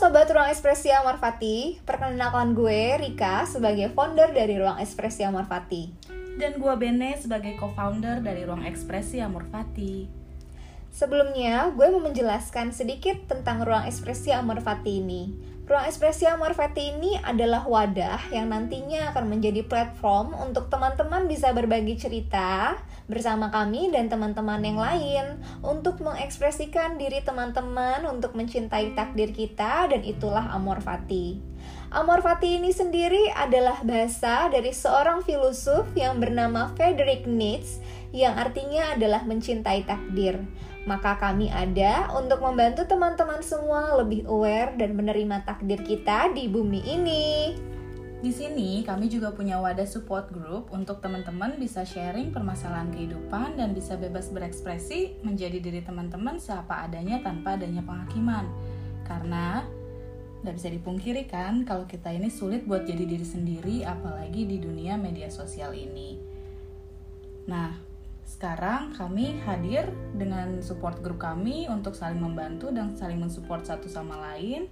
Sobat Ruang Ekspresi Amarfati, perkenalkan gue Rika sebagai founder dari Ruang Ekspresi Amarfati. Dan gue Bene sebagai co-founder dari Ruang Ekspresi Amorfati. Sebelumnya, gue mau menjelaskan sedikit tentang Ruang Ekspresi Amarfati ini. Ruang Ekspresi Amarfati ini adalah wadah yang nantinya akan menjadi platform untuk teman-teman bisa berbagi cerita, bersama kami dan teman-teman yang lain untuk mengekspresikan diri teman-teman untuk mencintai takdir kita dan itulah Amor Fati. Amor Fati ini sendiri adalah bahasa dari seorang filosof yang bernama Friedrich Nietzsche yang artinya adalah mencintai takdir. Maka kami ada untuk membantu teman-teman semua lebih aware dan menerima takdir kita di bumi ini. Di sini kami juga punya wadah support group untuk teman-teman bisa sharing permasalahan kehidupan dan bisa bebas berekspresi menjadi diri teman-teman seapa adanya tanpa adanya penghakiman. Karena nggak bisa dipungkiri kan kalau kita ini sulit buat jadi diri sendiri apalagi di dunia media sosial ini. Nah, sekarang kami hadir dengan support group kami untuk saling membantu dan saling mensupport satu sama lain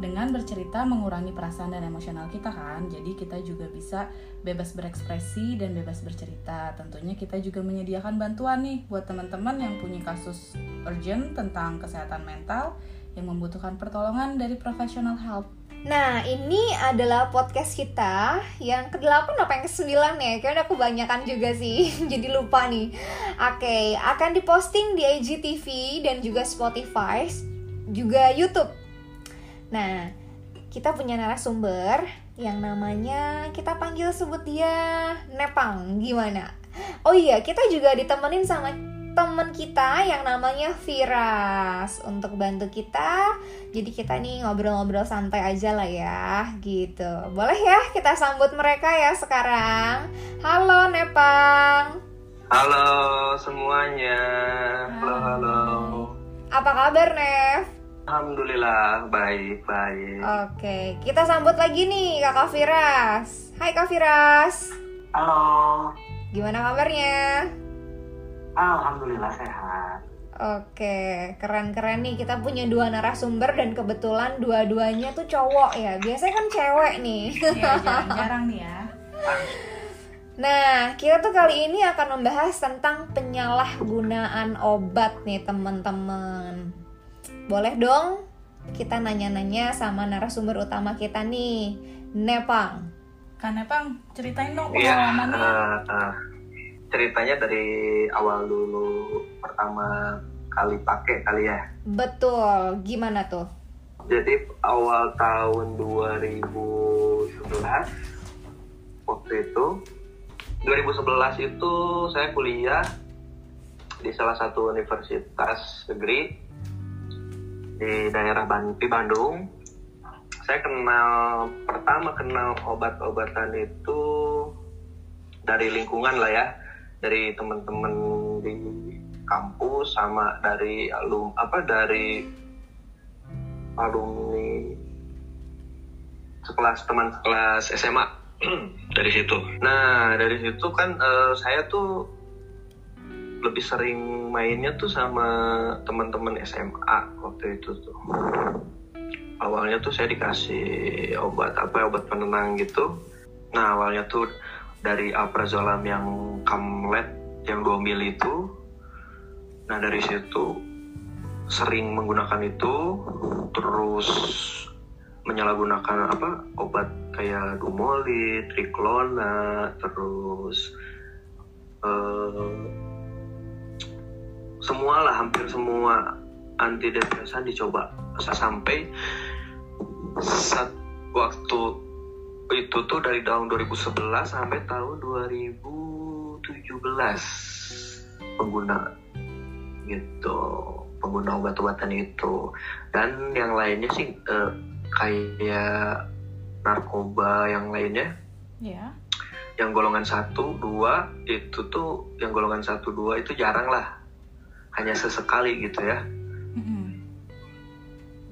dengan bercerita mengurangi perasaan dan emosional kita kan. Jadi kita juga bisa bebas berekspresi dan bebas bercerita. Tentunya kita juga menyediakan bantuan nih buat teman-teman yang punya kasus urgent tentang kesehatan mental yang membutuhkan pertolongan dari professional help Nah, ini adalah podcast kita yang ke-8 apa yang ke-9 ya? Kayaknya aku kebanyakan juga sih, jadi lupa nih. Oke, akan diposting di IGTV dan juga Spotify, juga YouTube Nah, kita punya narasumber yang namanya kita panggil sebut dia Nepang. Gimana? Oh iya, kita juga ditemenin sama temen kita yang namanya Viras untuk bantu kita. Jadi kita nih ngobrol-ngobrol santai aja lah ya, gitu. Boleh ya kita sambut mereka ya sekarang. Halo Nepang. Halo semuanya. Halo halo. Apa kabar Nev? Alhamdulillah baik baik. Oke, kita sambut lagi nih Kakak Firas. Hai Kak Firas. Halo. Gimana kabarnya? Alhamdulillah sehat. Oke, keren-keren nih kita punya dua narasumber dan kebetulan dua-duanya tuh cowok ya. Biasanya kan cewek nih. ya jarang-jarang nih ya. Nah, kita tuh kali ini akan membahas tentang penyalahgunaan obat nih teman-teman. Boleh dong kita nanya-nanya sama narasumber utama kita nih, Nepang. Kan Nepang, ceritain dong iya, pengalamannya. Ya, uh, uh, ceritanya dari awal dulu pertama kali pakai kali ya. Betul, gimana tuh? Jadi awal tahun 2011 waktu itu 2011 itu saya kuliah di salah satu universitas negeri di daerah Band di Bandung saya kenal pertama kenal obat-obatan itu dari lingkungan lah ya dari teman-teman di kampus sama dari alum apa dari alumni sekelas teman kelas SMA dari situ. Nah dari situ kan uh, saya tuh lebih sering mainnya tuh sama teman-teman SMA waktu itu tuh. Awalnya tuh saya dikasih obat apa obat penenang gitu. Nah awalnya tuh dari alprazolam yang kamlet yang 2 mil itu. Nah dari situ sering menggunakan itu terus menyalahgunakan apa obat kayak dumolit, triklona, terus uh, semua lah hampir semua antidepresan dicoba. Sampai saat waktu itu tuh dari tahun 2011 sampai tahun 2017 pengguna gitu pengguna obat-obatan itu dan yang lainnya sih eh, kayak narkoba yang lainnya yeah. yang golongan satu dua itu tuh yang golongan satu dua itu jarang lah hanya sesekali gitu ya. Mm-hmm.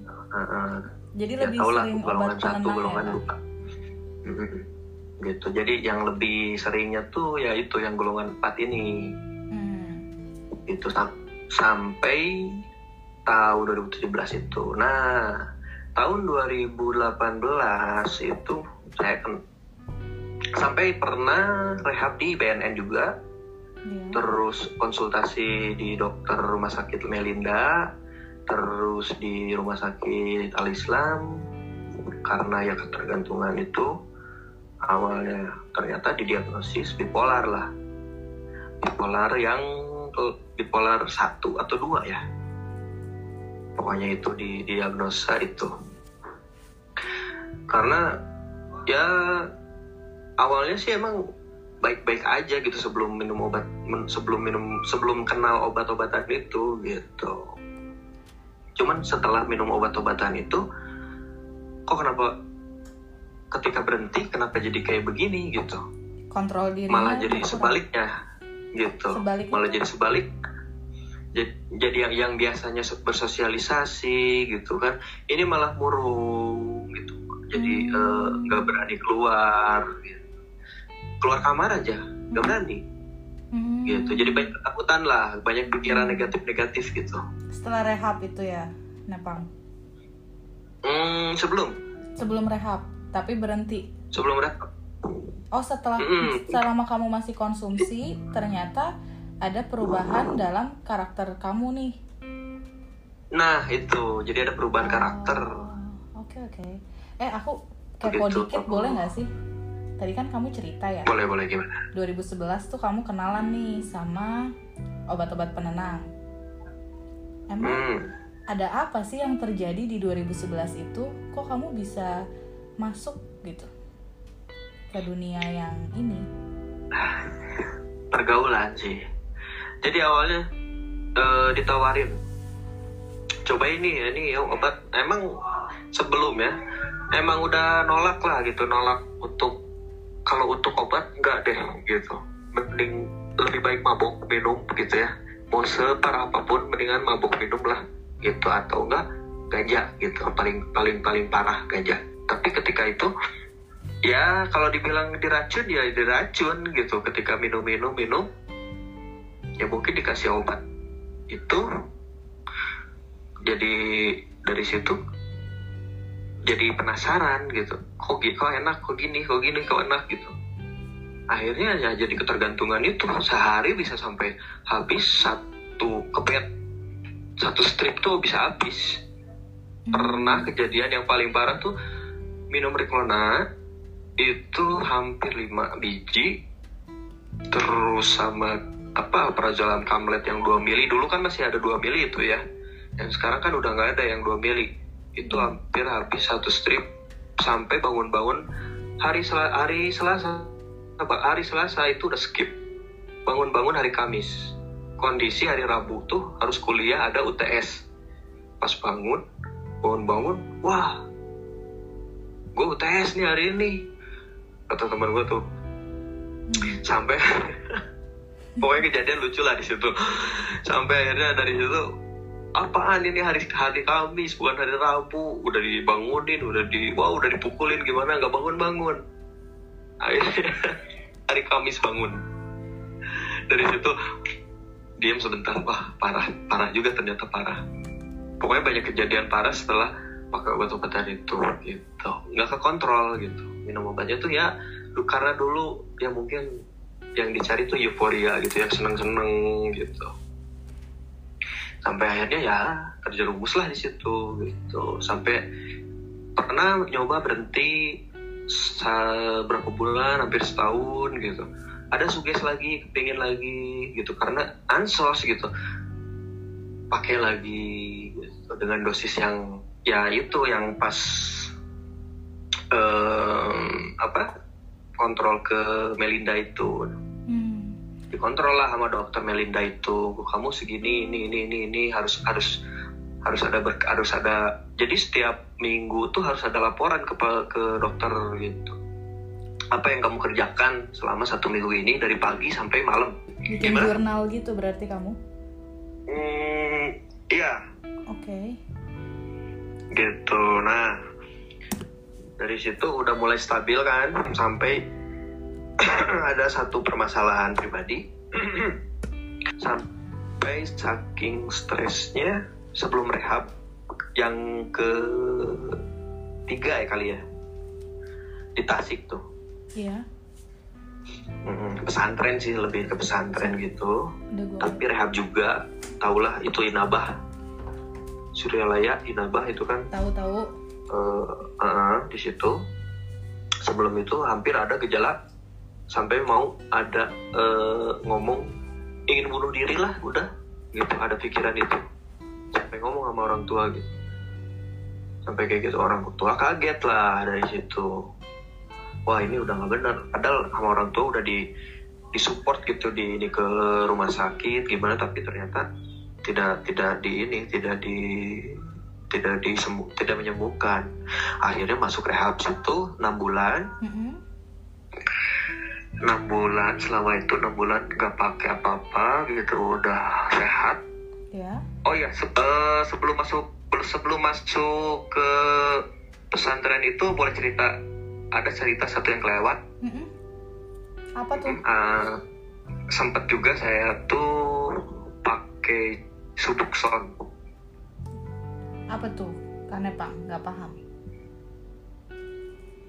Uh, uh, Jadi ya lebih sering golongan satu, golongan dua. Mm-hmm. Gitu. Jadi yang lebih seringnya tuh ya itu yang golongan empat ini. Mm. Itu sam- sampai tahun 2017 itu. Nah, tahun 2018 itu saya kan sampai pernah rehab di BNN juga Iya. terus konsultasi di dokter rumah sakit Melinda terus di rumah sakit Al Islam karena ya ketergantungan itu awalnya. Ternyata didiagnosis bipolar lah. Bipolar yang eh, bipolar satu atau dua ya. Pokoknya itu di diagnosa itu. Karena ya awalnya sih emang baik-baik aja gitu sebelum minum obat sebelum minum sebelum kenal obat-obatan itu gitu. Cuman setelah minum obat-obatan itu kok kenapa ketika berhenti kenapa jadi kayak begini gitu. Kontrol diri. malah jadi sebaliknya gitu. Sebaliknya malah jadi sebalik. Ja- jadi yang yang biasanya bersosialisasi gitu kan. Ini malah murung gitu. Jadi Hmm. eh, nggak berani keluar gitu. keluar kamar aja nggak berani. Hmm. gitu. Jadi banyak ketakutan lah banyak pikiran negatif-negatif gitu. Setelah rehab itu ya, Nepang. hmm, sebelum. Sebelum rehab, tapi berhenti. sebelum rehab Oh, setelah Mm-mm. selama kamu masih konsumsi, ternyata ada perubahan dalam karakter kamu nih. nah itu jadi ada perubahan karakter Oh, Oke oke. Eh aku kepo Begitu. dikit boleh nggak sih? Tadi kan kamu cerita ya, boleh boleh gimana 2011 tuh kamu kenalan nih sama obat-obat penenang. Emang hmm. ada apa sih yang terjadi di 2011 itu? Kok kamu bisa masuk gitu ke dunia yang ini? pergaulan sih. Jadi awalnya eh, ditawarin, coba ini ini ya obat. Emang sebelum ya, emang udah nolak lah gitu, nolak untuk kalau untuk obat enggak deh gitu. Mending lebih baik mabuk minum gitu ya. Mau separah apa pun, mendingan mabuk minum lah gitu atau enggak ganja gitu. Paling paling paling parah ganja. Tapi ketika itu ya kalau dibilang diracun ya diracun gitu. Ketika minum minum minum ya mungkin dikasih obat. Itu jadi dari situ jadi penasaran gitu. Kok gi- kok enak kok gini kok gini kok enak gitu. Akhirnya ya jadi ketergantungan itu. Sehari bisa sampai habis satu kepet. Satu strip tuh bisa habis. Pernah kejadian yang paling parah tuh minum Riklona itu hampir 5 biji terus sama apa prazolam kamlet yang 2 mili. Dulu kan masih ada 2 mili itu ya. Dan sekarang kan udah nggak ada yang 2 mili. Itu hampir habis satu strip sampai bangun-bangun hari Sel hari Selasa. Apa hari Selasa itu udah skip. Bangun-bangun hari Kamis. Kondisi hari Rabu tuh harus kuliah ada UTS pas bangun bangun-bangun wah gue UTS nih hari ini. Kata teman gue tuh. Sampai pokoknya kejadian lucu lah di situ. Sampai akhirnya dari situ apaan ini hari hari Kamis bukan hari Rabu? Udah dibangunin udah di wah udah dipukulin gimana? Nggak bangun bangun akhirnya hari Kamis bangun. Dari situ diam sebentar. Wah parah parah juga ternyata parah. Pokoknya banyak kejadian parah setelah pakai obat-obatan itu gitu. Nggak ke kontrol gitu. Minum obatnya tuh ya karena dulu ya mungkin yang dicari tuh euforia gitu yang seneng-seneng gitu. Sampai akhirnya ya terjerumus lah di situ gitu. Sampai pernah nyoba berhenti berapa bulan hampir setahun gitu. Ada suges lagi kepingin lagi gitu. Karena ansos gitu. Pakai lagi gitu, dengan dosis yang ya itu yang pas em, apa kontrol ke Melinda itu Hmm. dikontrol lah sama dokter Melinda itu kamu segini ini ini ini ini harus harus harus ada ber, harus ada jadi setiap minggu tuh harus ada laporan ke ke dokter gitu apa yang kamu kerjakan selama satu minggu ini dari pagi sampai malam Bikin Gimana? jurnal gitu berarti kamu? hmm, iya Oke. Gitu. Nah dari situ udah mulai stabil kan sampai ada satu permasalahan pribadi. Sampai saking stresnya sebelum rehab yang ke tiga ya kali ya di Tasik tuh. Iya. Pesantren sih lebih ke pesantren gitu. Tapi rehab juga tahulah itu Inabah Suryalaya Inabah itu kan Tahu-tahu. eh, eh, eh, di situ. Sebelum itu hampir ada gejala sampai mau ada eh, ngomong ingin bunuh diri lah udah gitu. Ada pikiran itu. Sampai ngomong sama orang tua gitu. Sampai kayak gitu orang tua kaget lah dari situ. Wah ini udah nggak benar padahal sama orang tua udah di disupport gitu di ini ke rumah sakit gimana tapi ternyata tidak tidak di ini tidak di tidak disemu tidak menyembuhkan akhirnya masuk rehab situ enam bulan Mm-mm. enam bulan selama itu enam bulan nggak pakai apa-apa gitu udah sehat Ya. oh ya se- eh, sebelum masuk sebelum masuk ke pesantren itu boleh cerita ada cerita satu yang kelewat Mm-mm. Apa tuh? Eh, sempet juga saya tuh pakai Subuxon Apa tuh? Karena Pak nggak paham.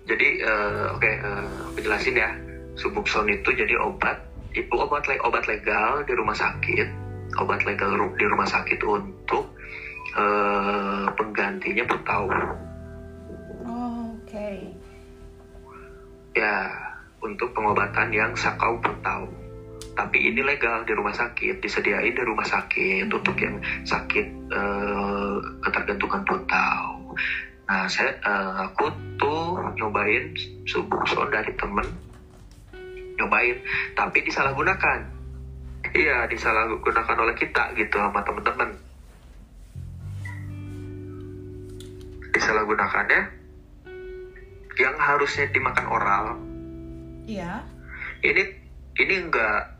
jadi eh, oke eh, aku jelasin ya Subuxon itu jadi obat itu obat le- obat legal di rumah sakit obat legal ru- di rumah sakit untuk eh, penggantinya putau Oh, Oke. ya untuk pengobatan yang sakau putau tapi ini legal di rumah sakit disediain di rumah sakit untuk yang sakit eh, ketergantungan putau nah saya eh, aku tuh nyobain subuxon dari temen. Nyobain tapi disalahgunakan. Iya disalahgunakan oleh kita gitu sama temen-temen. Disalahgunakannya yang harusnya dimakan oral. Iya. ini ini enggak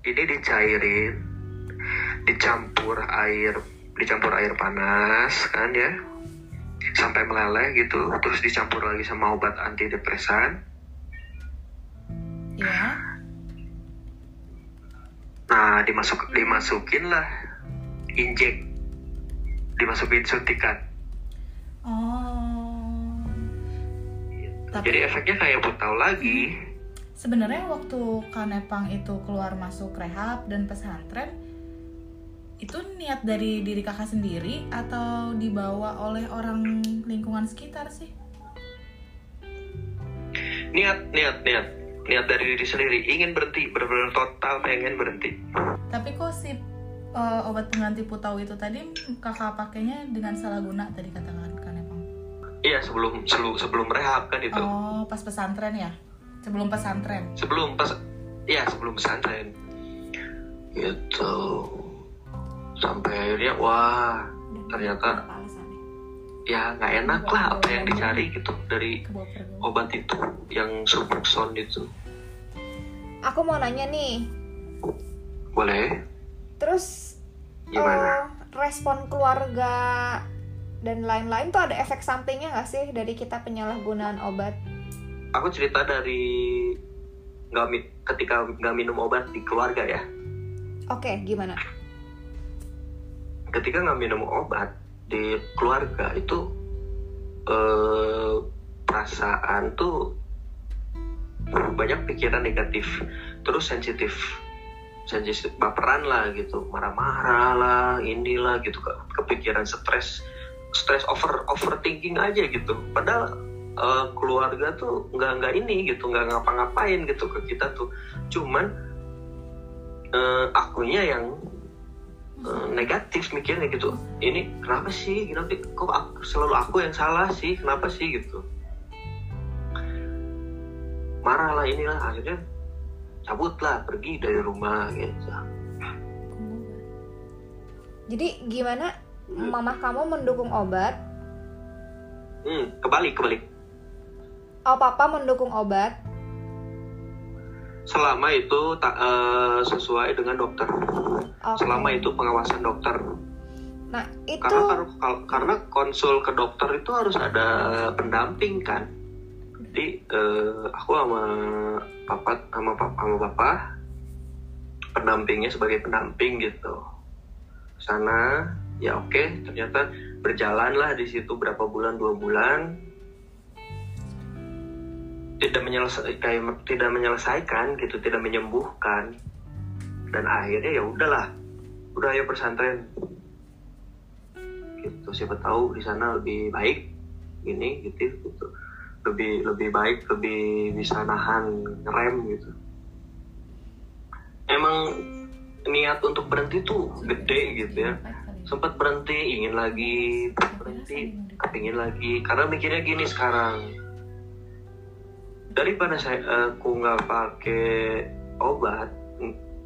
ini dicairin dicampur air dicampur air panas kan ya? Sampai meleleh gitu terus dicampur lagi sama obat antidepresan. Iya. nah dimasuk dimasukin lah injek. Dimasukin suntikan. Oh. Tapi jadi efeknya kayak putau lagi sebenarnya waktu Kanepang itu keluar masuk rehab dan pesantren itu niat dari diri kakak sendiri atau dibawa oleh orang lingkungan sekitar sih? niat niat niat niat dari diri sendiri ingin berhenti benar-benar total pengen berhenti Tapi kok si uh, obat pengganti putau itu tadi kakak pakainya dengan salah guna tadi katakan Kanepang. iya sebelum sebelum sebelum rehab kan itu Oh, pas pesantren ya? Sebelum pesantren. sebelum pas ya sebelum pesantren. Gitu. Sampai akhirnya wah ternyata ya nggak enak lah apa yang dicari gitu dari obat itu yang Subuxon itu. Aku mau nanya nih, boleh? Terus gimana? eh, respon keluarga dan lain-lain tuh ada efek sampingnya nggak sih dari kita penyalahgunaan obat? Aku cerita dari nggak ketika nggak minum obat di keluarga ya Oke, gimana? ketika nggak minum obat di keluarga itu eh, perasaan tuh banyak pikiran negatif terus sensitif sensitif baperan lah gitu marah-marah lah inilah gitu ke- kepikiran stres stres over overthinking aja gitu padahal eh, keluarga tuh nggak nggak ini gitu nggak ngapa-ngapain gitu ke kita tuh. Cuman eh, akunya yang eh, negatif mikirnya gitu. Ini kenapa sih? Kenapa kok aku- selalu aku yang salah sih? Kenapa sih gitu? Marah lah inilah akhirnya cabutlah pergi dari rumah gitu. Jadi gimana? Mamah kamu mendukung obat? hmm, kebalik kebalik Oh, papa mendukung obat? selama itu tak eh, sesuai dengan dokter. Oke. selama itu pengawasan dokter. Nah, itu karena kar- karena konsul ke dokter itu harus ada pendamping kan? Jadi eh, aku sama papa sama papa sama papa pendampingnya sebagai pendamping gitu. Sana ya oke ternyata berjalanlah di situ berapa bulan dua bulan tidak menyelesaikan tidak menyelesaikan gitu tidak menyembuhkan. Dan akhirnya ya udahlah. Udah ayo pesantren. Gitu siapa tahu di sana lebih baik gini gitu gitu. Lebih lebih baik lebih bisa nahan rem gitu. Emang niat untuk berhenti tuh gede gitu ya. Sempat berhenti ingin lagi berhenti kepingin lagi. Karena mikirnya gini sekarang daripada saya aku nggak pakai obat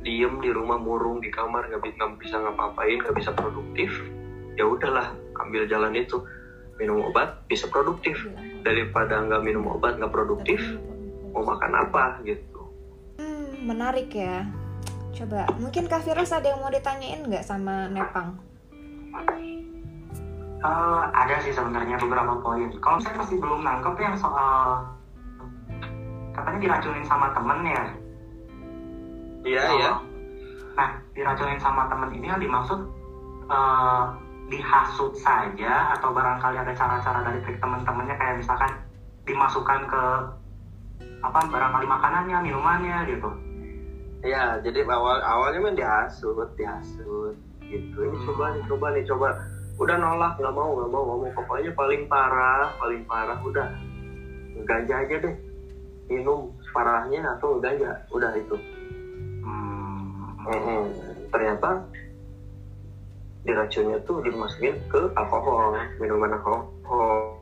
diem di rumah murung di kamar nggak bisa nggak bisa ngapa-ngapain nggak bisa produktif ya udahlah ambil jalan itu. Minum obat bisa produktif. Daripada nggak minum obat nggak produktif mau makan apa gitu. Hmm, menarik ya. Coba mungkin Kak Firas ada yang mau ditanyain nggak sama Nepang? Uh, ada sih sebenarnya beberapa poin. Kalau saya masih belum nangkep yang soal katanya diracunin sama temen ya iya. iya nah diracunin sama temen ini yang dimaksud uh, dihasut saja atau barangkali ada cara-cara dari trik teman-temannya kayak misalkan dimasukkan ke apa barangkali makanannya minumannya gitu. Ya jadi awal awalnya main dihasut dihasut gitu. Ini coba nih coba nih coba. Udah nolak nggak mau nggak mau nggak mau. Pokoknya paling parah paling parah udah. Ganja aja deh minum parahnya atau ganja udah itu. Hmm. hmm, ternyata diracunnya tuh dimasukin ke alkohol minuman alkohol.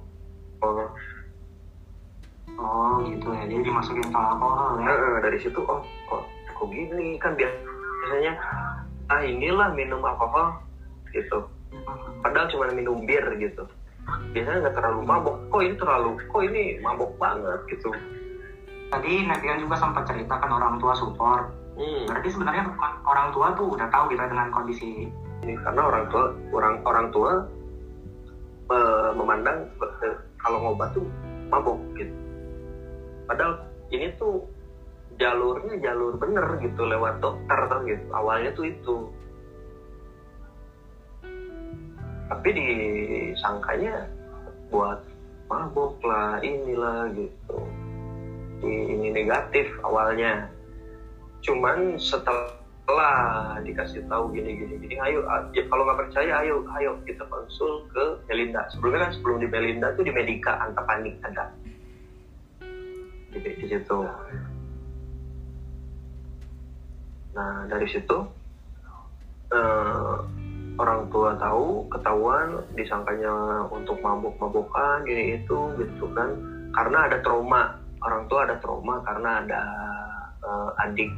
Oh gitu ya. Jadi dimasukin ke alkohol ya? Dari situ oh kok kok gini? Kan biasanya ah inilah minum alkohol gitu. Padahal cuma minum bir gitu. Biasanya nggak terlalu mabok. Kok ini terlalu kok ini mabok banget gitu tadi netizen juga sempat ceritakan orang tua support. Hmm. berarti sebenarnya orang tua tuh udah tahu gitu dengan kondisi ini. Karena orang tua orang orang tua uh, memandang uh, kalau ngobat tuh mabok gitu. Padahal ini tuh jalurnya jalur bener gitu lewat dokter gitu. Awalnya tuh itu. Tapi disangkanya buat mabok lah inilah gitu ini negatif awalnya. Cuman setelah dikasih tahu gini gini gini ayo ya kalau nggak percaya ayo ayo kita konsul ke Melinda. Sebelumnya kan sebelum di Melinda tuh di Medika Antapani ada. Di, di situ. Nah dari situ uh, orang tua tahu ketahuan disangkanya untuk mabuk-mabukan gini itu gitu kan. Karena ada trauma orang tua ada trauma karena ada uh, adik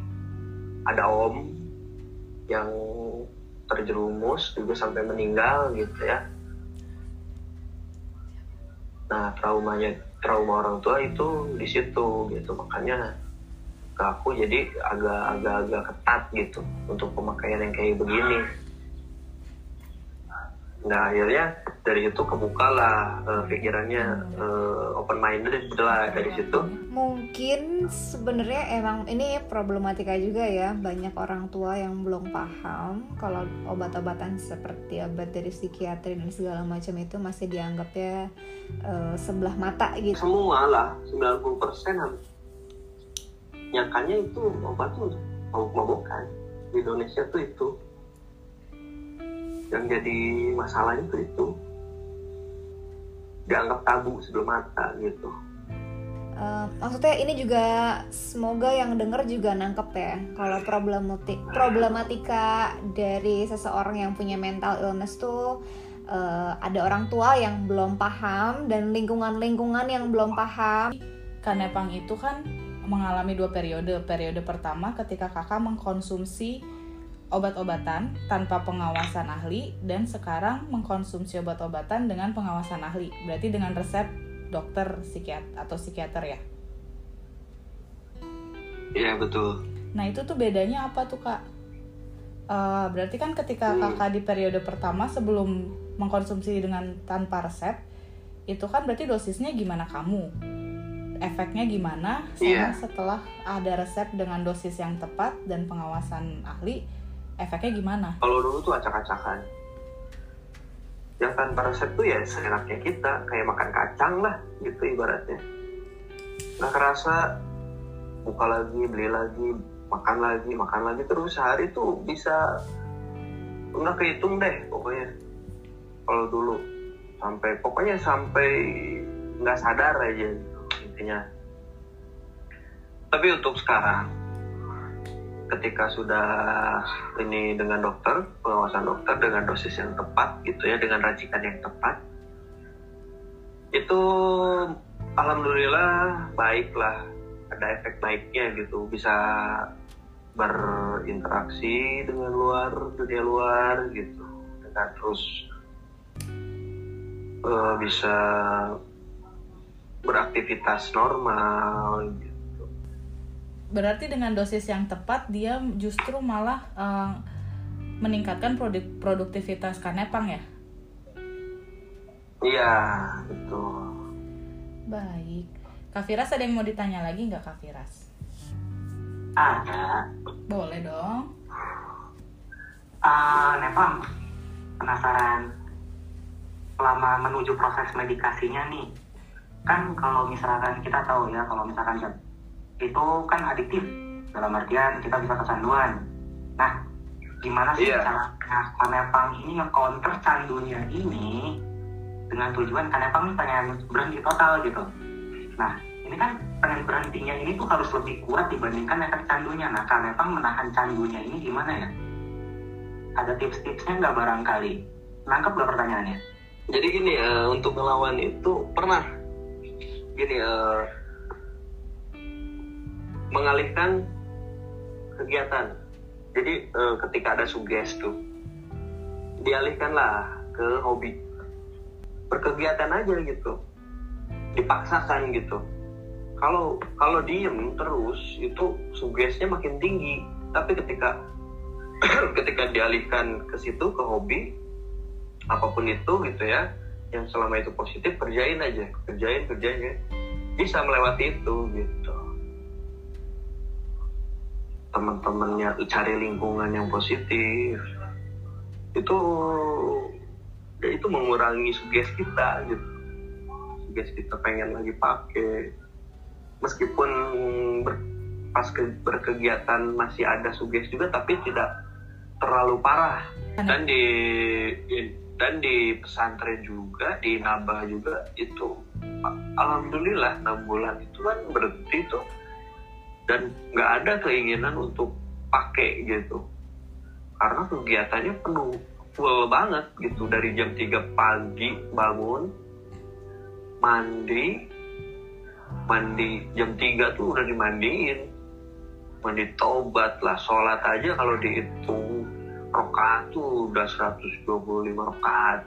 ada om yang terjerumus juga sampai meninggal gitu ya. Nah traumanya trauma orang tua itu di situ gitu. Makanya ke aku jadi agak-agak ketat gitu untuk pemakaian yang kayak begini nah akhirnya dari situ kebuka lah uh, pikirannya uh, open minded lah dari situ. Mungkin sebenarnya emang ini problematika juga ya banyak orang tua yang belum paham kalau obat-obatan seperti obat dari psikiatri dan segala macam itu masih dianggapnya uh, sebelah mata gitu. Semua lah 90% persen nyakanya itu obat tuh mabuk-mabukan di Indonesia tuh itu yang jadi masalah itu itu dianggap tabu sebelum mata gitu. Uh, maksudnya ini juga semoga yang denger juga nangkep ya kalau problematik problematika dari seseorang yang punya mental illness tuh uh, ada orang tua yang belum paham dan lingkungan-lingkungan yang belum paham. Kanepang itu kan mengalami dua periode. Periode pertama ketika kakak mengkonsumsi obat-obatan tanpa pengawasan ahli dan sekarang mengkonsumsi obat-obatan dengan pengawasan ahli. Berarti dengan resep dokter psikiat atau psikiater ya? Iya betul. Nah itu tuh bedanya apa tuh kak? Uh, berarti kan ketika hmm. kakak di periode pertama sebelum mengkonsumsi dengan tanpa resep, itu kan berarti dosisnya gimana kamu? Efeknya gimana? Sama yeah. setelah ada resep dengan dosis yang tepat dan pengawasan ahli, efeknya gimana? Kalau dulu tuh acak-acakan. Yang tanpa resep tuh ya seenaknya kita, kayak makan kacang lah gitu ibaratnya. nggak kerasa buka lagi beli lagi makan lagi makan lagi terus sehari tuh bisa nggak kehitung deh pokoknya kalau dulu sampai pokoknya sampai nggak sadar aja gitu intinya tapi untuk sekarang ketika sudah ini dengan dokter pengawasan dokter dengan dosis yang tepat gitu ya dengan racikan yang tepat itu alhamdulillah baiklah ada efek baiknya gitu bisa berinteraksi dengan luar dunia luar gitu dengan terus uh, bisa beraktivitas normal. Berarti dengan dosis yang tepat dia justru malah uh, meningkatkan produk produktivitas kanepang ya? Iya, betul. Baik. Kak Firas ada yang mau ditanya lagi nggak Kak Firas? Ada. Boleh dong. Uh, Nepang, penasaran selama menuju proses medikasinya nih, kan kalau misalkan kita tahu ya kalau misalkan itu kan adiktif dalam artian kita bisa kecanduan. Nah, gimana sih Iya. caranya Kanepang ini nge-counter candunya ini dengan tujuan Kanepang ini pengen berhenti total gitu. Nah, ini kan pengen berhentinya ini tuh harus lebih kuat dibandingkan efek candunya. Nah, Kanepang menahan candunya ini gimana ya? Ada tips-tipsnya nggak barangkali? Nangkep nggak pertanyaannya? Jadi gini eh, untuk melawan itu pernah gini eh, mengalihkan kegiatan. Jadi eh, ketika ada suges tuh dialihkanlah ke hobi. Berkegiatan aja gitu. Dipaksakan gitu. Kalau kalau diem terus itu sugesnya makin tinggi. Tapi ketika ketika dialihkan ke situ ke hobi apa pun itu gitu ya yang selama itu positif kerjain aja. Kerjain kerjain ya. bisa melewati itu gitu teman-temannya cari lingkungan yang positif. Itu ya itu mengurangi suges kita gitu. Suges kita pengen lagi pakai. Meskipun ber- pas ke- berkegiatan masih ada suges juga tapi tidak terlalu parah. Dan di, di- dan di pesantren juga di nabah juga itu alhamdulillah enam bulan itu kan berhenti tuh dan nggak ada keinginan untuk pakai gitu. Karena kegiatannya penuh full banget gitu. Dari jam 3 pagi bangun mandi mandi jam 3 tuh udah dimandiin. Mandi tobat lah sholat aja kalau dihitung. Rokaat tuh udah 125 rokaat.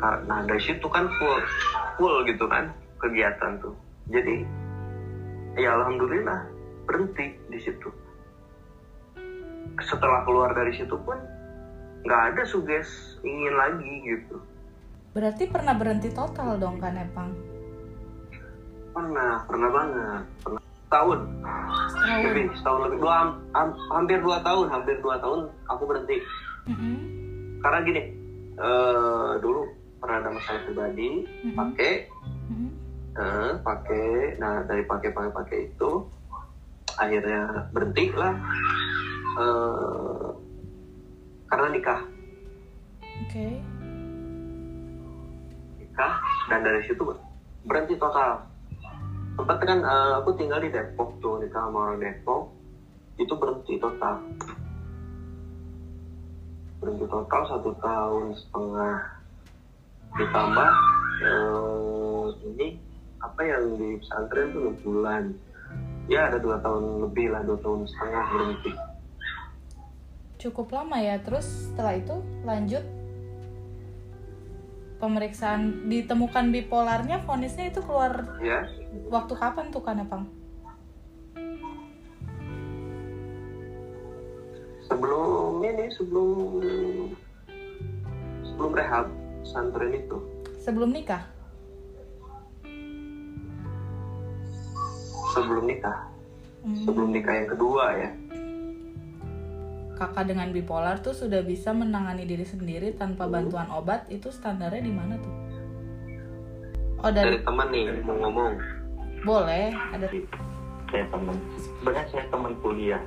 Karena dari situ kan full full gitu kan kegiatan tuh. Jadi ya alhamdulillah berhenti di situ setelah keluar dari situ pun nggak ada suges ingin lagi gitu Berarti pernah berhenti total dong Kak Nepang? pernah pernah banget pernah tahun Setahun. lebih setahun lebih dua ham- hampir dua tahun hampir dua tahun aku berhenti Mm-mm. karena gini eh, dulu pernah ada masalah pribadi Mhm. pakai Mm-mm. Eh, pakai nah dari pakai pakai pakai itu akhirnya berhenti lah. Eh, karena nikah. Oke. nikah dan dari situ berhenti total. Sempat kan eh, aku tinggal di Depok tuh nikah sama orang Depok. Itu berhenti total. Berhenti total satu tahun setengah. Ditambah eh, ini apa yang di pesantren tuh enam bulan ya ada dua tahun lebih lah dua tahun setengah berhenti Cukup lama ya. Terus setelah itu lanjut pemeriksaan ditemukan bipolarnya, vonisnya itu keluar ya waktu kapan tuh Kak Nepang? sebelum ini sebelum sebelum rehab pesantren itu Sebelum nikah? Sebelum nikah. Hmm. sebelum nikah yang kedua ya. Kakak dengan bipolar tuh sudah bisa menangani diri sendiri tanpa bantuan obat, itu standarnya di mana tuh? Oh dari, dari teman nih mau ngomong. Boleh ada saya teman sebenarnya saya teman kuliah.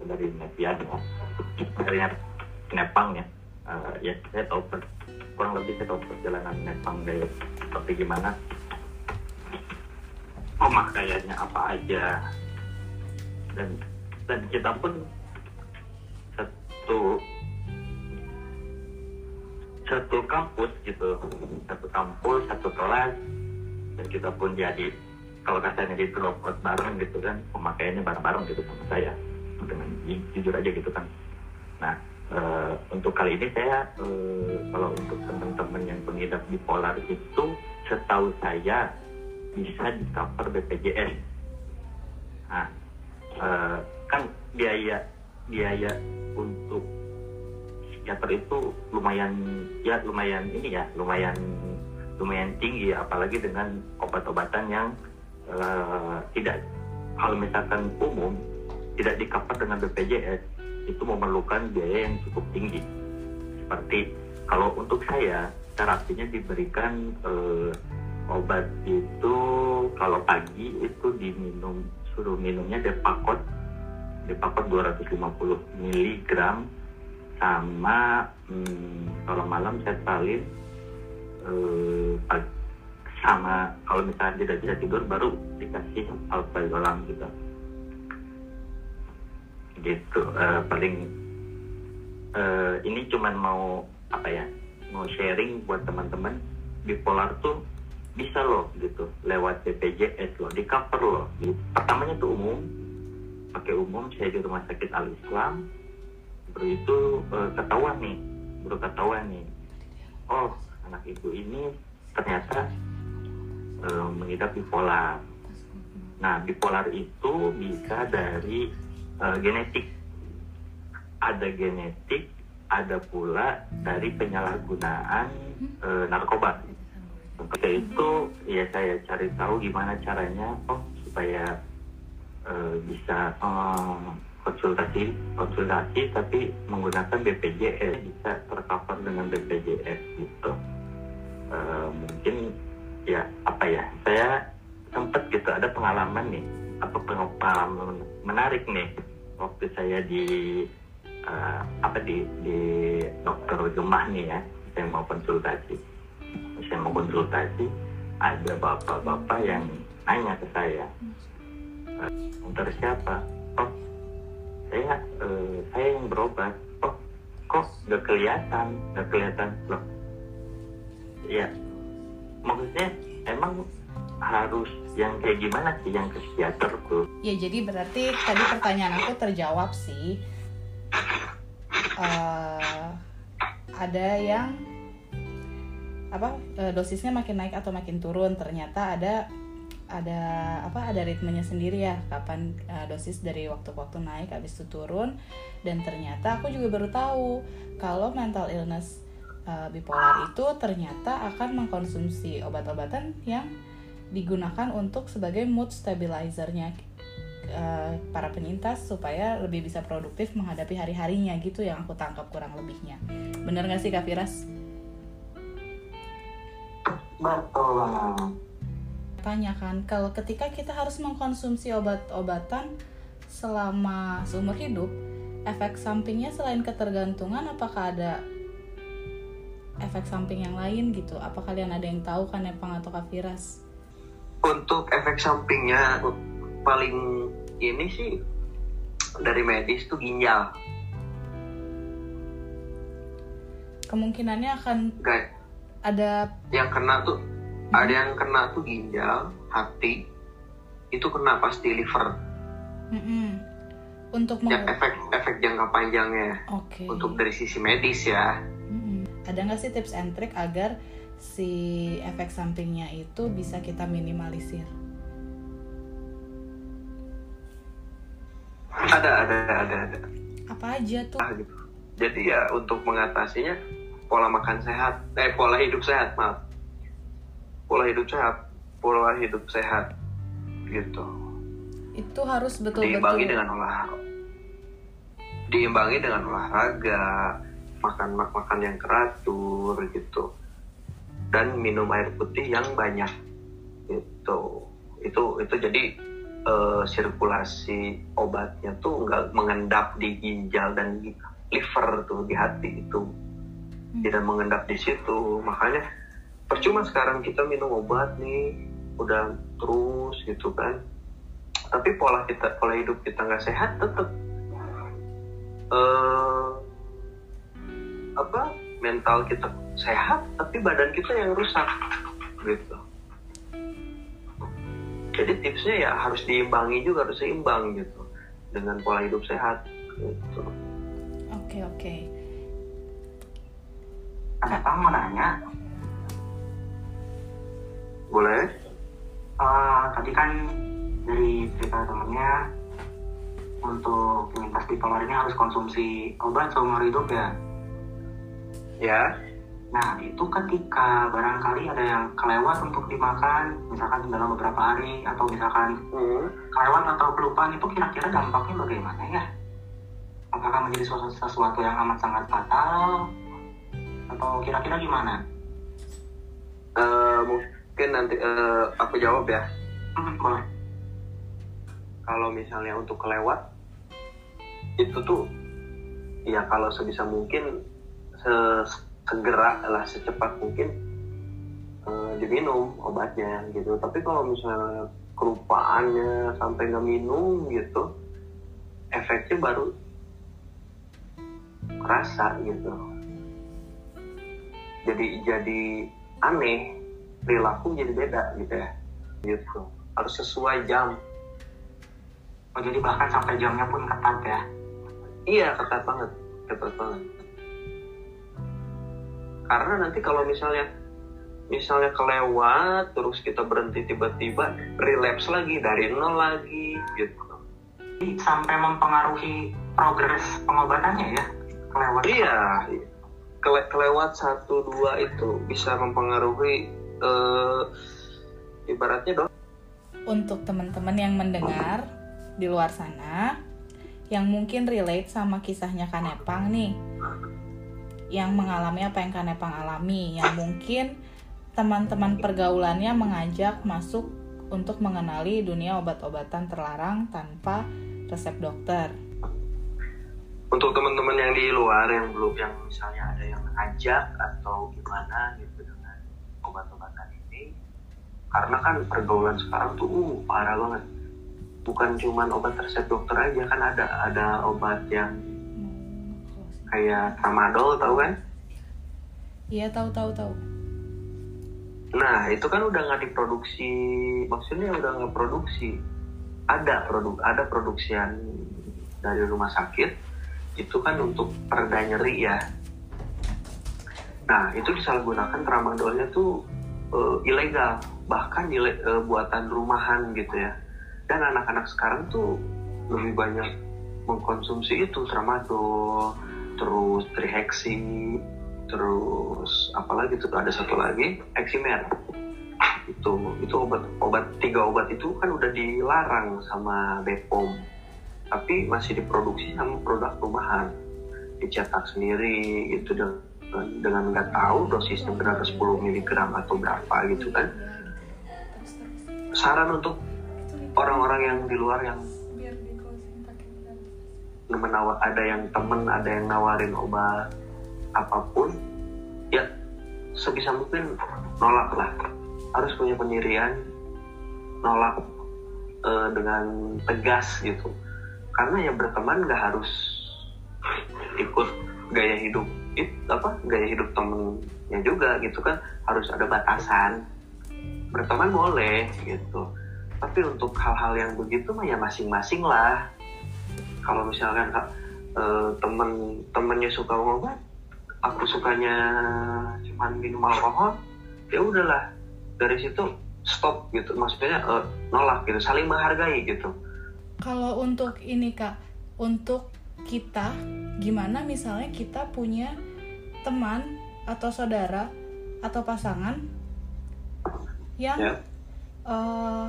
Dari Nepian dari Nepang ya. Eh, ya saya tahu per- kurang lebih saya tahu perjalanan Nepang dari seperti gimana pemakaiannya apa aja. Dan dan kita pun satu satu kampus gitu. Satu kampus satu kelas. Dan kita pun jadi kalau katanya di droplet bareng gitu kan pemakaiannya bareng-bareng gitu sama saya. Dengan ju- jujur aja gitu kan. Nah eh, untuk kali ini saya eh, kalau untuk teman-teman yang pengidap bipolar itu setahu saya bisa di cover BPJS nah eh, kan biaya biaya untuk psikiater itu lumayan ya lumayan ini ya lumayan lumayan tinggi apalagi dengan obat-obatan yang eh, tidak kalau misalkan umum tidak di cover dengan BPJS itu memerlukan biaya yang cukup tinggi. Seperti kalau untuk saya terapinya diberikan eh, obat itu kalau pagi itu diminum suruh minumnya Depakot. Depakot 250 mg sama hmm, kalau malam saya eh, sama kalau misalnya tidak bisa tidur baru dikasih alprazolam gitu. Gitu eh, paling eh, ini cuman mau apa ya mau sharing buat teman-teman. Bipolar tuh bisa loh gitu. Lewat BPJS loh di cover loh. Pertamanya tuh umum pakai umum saya di rumah sakit Al Islam. Baru itu eh, ketahuan nih baru ketahuan nih. Oh anak ibu ini ternyata eh, mengidap bipolar. Nah bipolar itu bisa dari eh, genetik. Ada genetik ada pula dari penyalahgunaan narkoba ketika itu ya saya cari tahu gimana caranya oh supaya eh, bisa eh, konsultasi konsultasi tapi menggunakan BPJS bisa tercover dengan BPJS gitu. Eh, mungkin ya apa ya saya sempat gitu ada pengalaman nih apa pengalaman menarik nih waktu saya di eh, apa di di dokter Gemah nih ya saya mau konsultasi saya mau konsultasi ada bapak-bapak yang nanya ke saya eh, dokter siapa? Oh saya eh, saya yang berobat. Oh kok nggak kelihatan? Nggak kelihatan. Loh ya maksudnya emang harus yang kayak gimana sih yang ke psikiater tuh? Ya jadi berarti tadi pertanyaan aku terjawab sih. Eh, ada yang apa eh, dosisnya makin naik atau makin turun ternyata ada ada apa ada ritmenya sendiri ya kapan eh, dosis dari waktu waktu naik habis itu turun dan ternyata aku juga baru tahu kalau mental illness eh, bipolar itu ternyata akan mengkonsumsi obat-obatan yang digunakan untuk sebagai mood stabilizernya eh, para penyintas supaya lebih bisa produktif menghadapi hari-harinya gitu yang aku tangkap kurang lebihnya. Bener gak sih Kak Firas? Betul banget Tanyakan kalau ketika kita harus mengkonsumsi obat-obatan selama seumur hidup, efek sampingnya selain ketergantungan apakah ada efek samping yang lain gitu? Apa kalian ada yang tahu kan Nepang atau Kak Firas? untuk efek sampingnya paling ini sih dari medis tuh ginjal Kemungkinannya akan guys ada yang kena tuh ada yang kena tuh ginjal hati itu kena pasti liver Mm-mm. untuk ya meng- efek efek jangka panjangnya Oke. untuk dari sisi medis ya Mm-mm. Ada nggak sih tips and trick agar si efek sampingnya itu bisa kita minimalisir? ada ada ada ada Apa aja tuh? Ah, gitu. jadi ya untuk mengatasinya pola makan sehat eh pola hidup sehat maaf. Pola hidup sehat pola hidup sehat gitu. Itu harus diimbangi betul-betul dengan olahraga diimbangi dengan olahraga makan makan yang teratur gitu. Dan minum air putih yang banyak itu itu itu jadi eh, sirkulasi obatnya tuh nggak mengendap di ginjal dan di liver tuh di hati itu tidak mengendap di situ. Makanya percuma sekarang kita minum obat nih. Udah terus gitu kan. Tapi pola kita pola hidup kita nggak sehat tetap eh apa mental kita sehat tapi badan kita yang rusak gitu. Jadi tipsnya ya harus diimbangi juga harus seimbang gitu. Dengan pola hidup sehat gitu. oke oke. Ada Bang mau nanya, boleh eh, tadi kan dari cerita temennya untuk penyintas bipolar ini harus konsumsi obat seumur hidup ya. ya Nah, itu ketika barangkali ada yang kelewat untuk dimakan, misalkan dalam beberapa hari, atau misalkan Hmm. kelewat atau kelupaan itu kira-kira dampaknya bagaimana ya? Apakah menjadi sesuatu yang amat sangat fatal? Atau kira-kira gimana? Eh, mungkin nanti eh, aku jawab ya Hmm, boleh. kalau misalnya untuk kelewat itu tuh ya kalau sebisa mungkin se- segera lah secepat mungkin eh, diminum obatnya gitu tapi kalau misalnya kelupaannya sampai nggak minum gitu efeknya baru kerasa gitu jadi jadi aneh perilaku jadi beda gitu ya gitu harus sesuai jam Oh, jadi bahkan sampai jamnya pun ketat ya? Iya ketat banget, ketat banget. Karena nanti kalau misalnya misalnya kelewat terus kita berhenti tiba-tiba relapse lagi dari nol lagi gitu. Sampai mempengaruhi progres pengobatannya ya? Kelewat. Iya, kele- kelewat satu dua itu bisa mempengaruhi eh, ibaratnya dong. untuk teman-teman yang mendengar di luar sana yang mungkin relate sama kisahnya Kanepang nih yang mengalami apa yang Kanepang alami yang mungkin teman-teman pergaulannya mengajak masuk untuk mengenali dunia obat-obatan terlarang tanpa resep dokter. Untuk teman-teman yang di luar yang belum yang misalnya ada yang ngajak atau gimana gitu dengan obat-obatan ini karena kan pergaulan sekarang tuh uh, parah banget. Bukan cuman obat resep dokter aja kan ada ada obat yang kayak tramadol tahu kan? Iya tahu tahu tahu. nah itu kan udah nggak diproduksi maksudnya udah nggak produksi. Ada produk ada produksian dari rumah sakit itu kan untuk pereda nyeri ya. Nah itu disalahgunakan tramadolnya tuh eh, ilegal bahkan ile- eh, buatan rumahan gitu ya. Dan anak-anak sekarang tuh lebih banyak mengkonsumsi itu tramadol terus triheksi terus apalagi tuh ada satu lagi eksimer itu itu obat obat tiga obat itu kan udah dilarang sama Bepom tapi masih diproduksi sama produk rumahan dicetak sendiri gitu dengan dengan nggak tahu dosisnya berapa 10 mg atau berapa gitu kan. Saran untuk orang-orang yang di luar yang menawar ada yang temen ada yang nawarin obat apa pun ya sebisa mungkin nolak lah. Harus punya pendirian nolak eh, dengan tegas gitu karena ya berteman nggak harus ikut gaya hidup it, apa gaya hidup temennya juga gitu kan. Harus ada batasan. Berteman boleh gitu. Tapi untuk hal-hal yang begitu mah ya masing-masing lah. Kalau misalkan eh, temen temennya suka ngobat aku sukanya cuman minum alkohol ya udahlah. Dari situ stop gitu. Maksudnya eh, nolak gitu. Saling menghargai gitu Kalau untuk ini kak, untuk kita gimana misalnya kita punya teman atau saudara atau pasangan yang ya eh,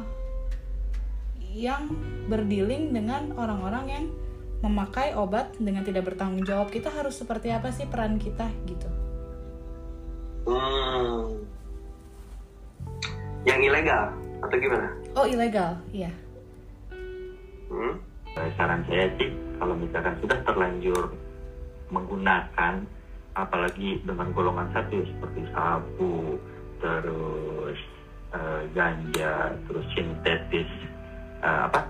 yang berdealing dengan orang-orang yang memakai obat dengan tidak bertanggung jawab kita harus seperti apa sih peran kita gitu Hmm, yang ilegal atau gimana Oh ilegal, iya. hmm? Eh, saran saya sih kalau misalkan sudah terlanjur menggunakan apalagi dengan golongan satu seperti sabu terus eh, ganja terus sintetis eh, apa?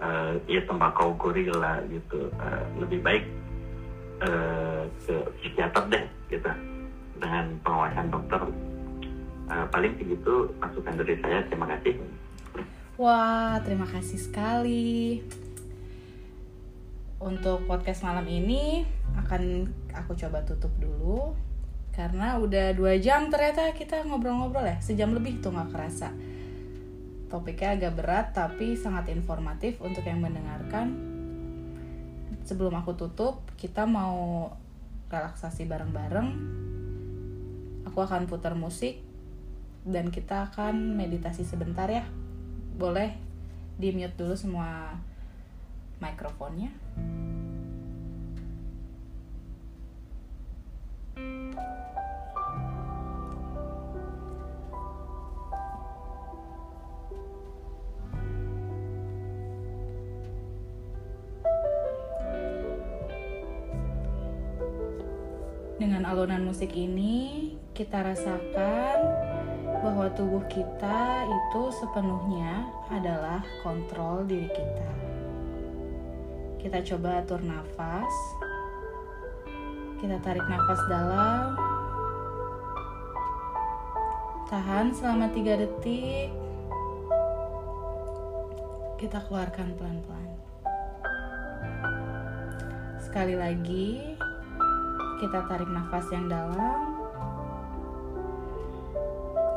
Eh, ya tembakau gorila gitu Eh, lebih baik eh, ke psikiater deh gitu dengan pengawasan dokter. Eh, paling segitu masukan dari saya terima kasih Wah, terima kasih sekali. Untuk podcast malam ini akan aku coba tutup dulu karena udah dua jam ternyata kita ngobrol-ngobrol ya sejam lebih tuh nggak kerasa. Topiknya agak berat tapi sangat informatif untuk yang mendengarkan. Sebelum aku tutup, kita mau relaksasi bareng-bareng. Aku akan putar musik dan kita akan meditasi sebentar ya boleh di mute dulu semua mikrofonnya. Dengan alunan musik ini, kita rasakan bahwa tubuh kita itu sepenuhnya adalah kontrol diri kita. Kita coba atur nafas. Kita tarik nafas dalam. Tahan selama 3 detik. Kita keluarkan pelan-pelan. Sekali lagi, kita tarik nafas yang dalam.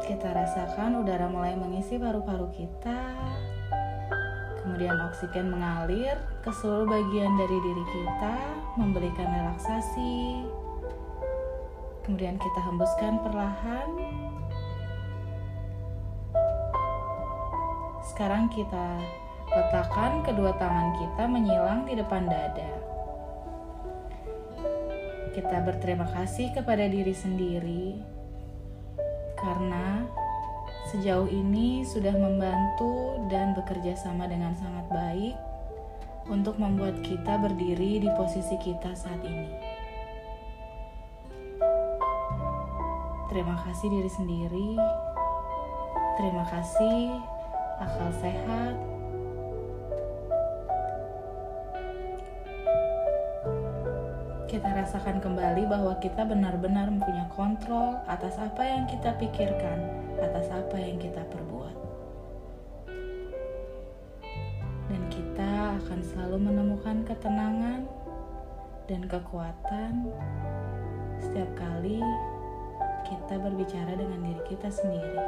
Kita rasakan udara mulai mengisi paru-paru kita. Kemudian oksigen mengalir ke seluruh bagian dari diri kita, memberikan relaksasi. Kemudian kita hembuskan perlahan. Sekarang kita letakkan kedua tangan kita menyilang di depan dada. Kita berterima kasih kepada diri sendiri karena sejauh ini sudah membantu dan bekerja sama dengan sangat baik untuk membuat kita berdiri di posisi kita saat ini. Terima kasih diri sendiri. Terima kasih akal sehat. Kita rasakan kembali bahwa kita benar-benar mempunyai kontrol atas apa yang kita pikirkan, atas apa yang kita perbuat. Dan kita akan selalu menemukan ketenangan dan kekuatan setiap kali kita berbicara dengan diri kita sendiri.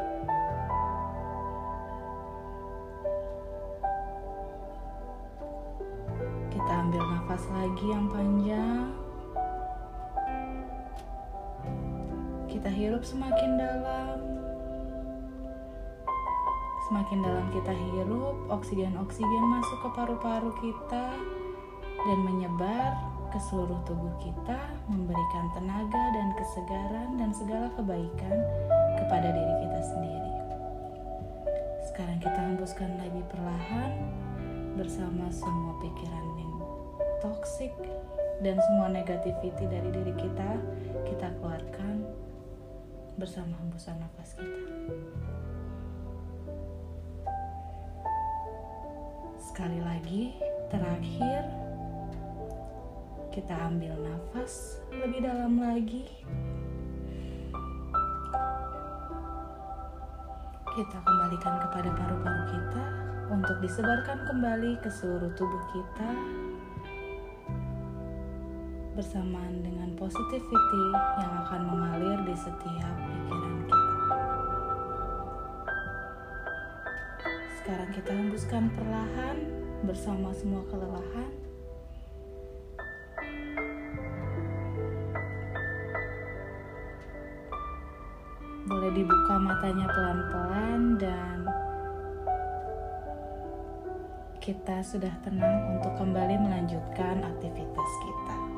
Kita ambil nafas lagi yang panjang. Hirup semakin dalam. Semakin dalam kita hirup, oksigen-oksigen masuk ke paru-paru kita dan menyebar ke seluruh tubuh kita, memberikan tenaga dan kesegaran dan segala kebaikan kepada diri kita sendiri. Sekarang kita hembuskan lagi perlahan bersama semua pikiran yang toksik dan semua negativity dari diri kita, kita keluarkan bersama hembusan nafas kita. Sekali lagi, terakhir, kita ambil nafas lebih dalam lagi. Kita kembalikan kepada paru-paru kita untuk disebarkan kembali ke seluruh tubuh kita bersamaan dengan positivity yang akan mengalir di setiap pikiran kita. Sekarang kita hembuskan perlahan bersama semua kelelahan. Boleh dibuka matanya pelan-pelan dan kita sudah tenang untuk kembali melanjutkan aktivitas kita.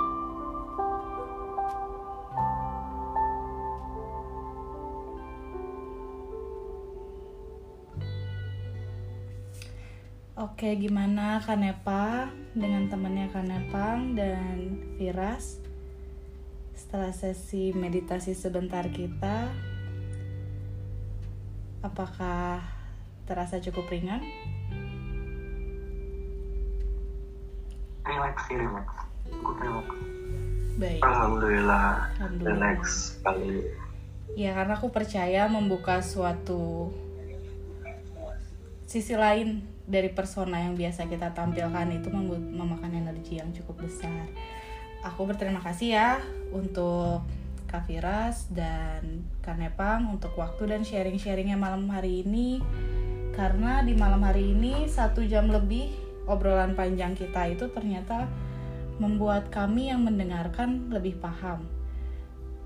Oke, gimana Kanepa dengan temannya Kanepang dan Viras? Setelah sesi meditasi sebentar kita, apakah terasa cukup ringan? relax sih relax cukup relax Baik. Alhamdulillah. Alhamdulillah. Relax sekali. Ya, karena aku percaya membuka suatu sisi lain dari persona yang biasa kita tampilkan itu memakan energi yang cukup besar. Aku berterima kasih ya untuk Kak Firas dan Kak Nepang untuk waktu dan sharing-sharingnya malam hari ini. Karena di malam hari ini satu jam lebih obrolan panjang kita itu ternyata membuat kami yang mendengarkan lebih paham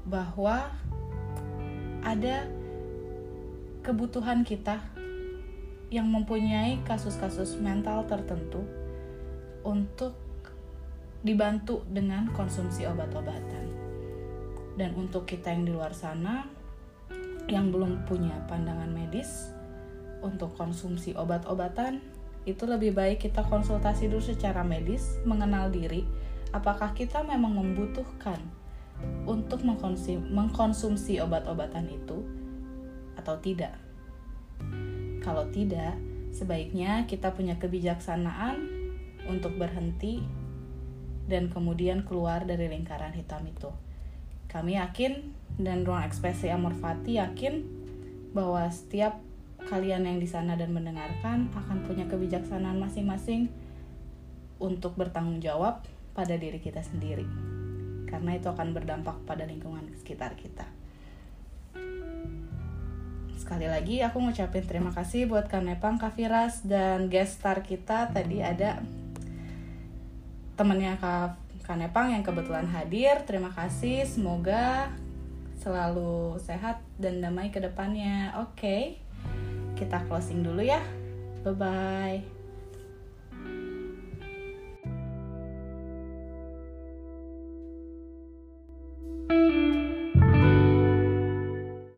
bahwa ada kebutuhan kita yang mempunyai kasus-kasus mental tertentu untuk dibantu dengan konsumsi obat-obatan. Dan untuk kita yang di luar sana yang belum punya pandangan medis untuk konsumsi obat-obatan, itu lebih baik kita konsultasi dulu secara medis, mengenal diri, apakah kita memang membutuhkan untuk mengkonsumsi, obat-obatan itu atau tidak. Kalau tidak, sebaiknya kita punya kebijaksanaan untuk berhenti dan kemudian keluar dari lingkaran hitam itu. Kami yakin dan ruang ekspresi Amor Fati yakin bahwa setiap kalian yang di sana dan mendengarkan akan punya kebijaksanaan masing-masing untuk bertanggung jawab pada diri kita sendiri. Karena itu akan berdampak pada lingkungan sekitar kita. Sekali lagi aku ngucapin terima kasih buat Kak Nepang, Kak Firas, dan guest star kita tadi ada temennya Kak, Kak Nepang yang kebetulan hadir. Terima kasih, semoga selalu sehat dan damai ke depannya. Oke, kita closing dulu ya. Bye-bye.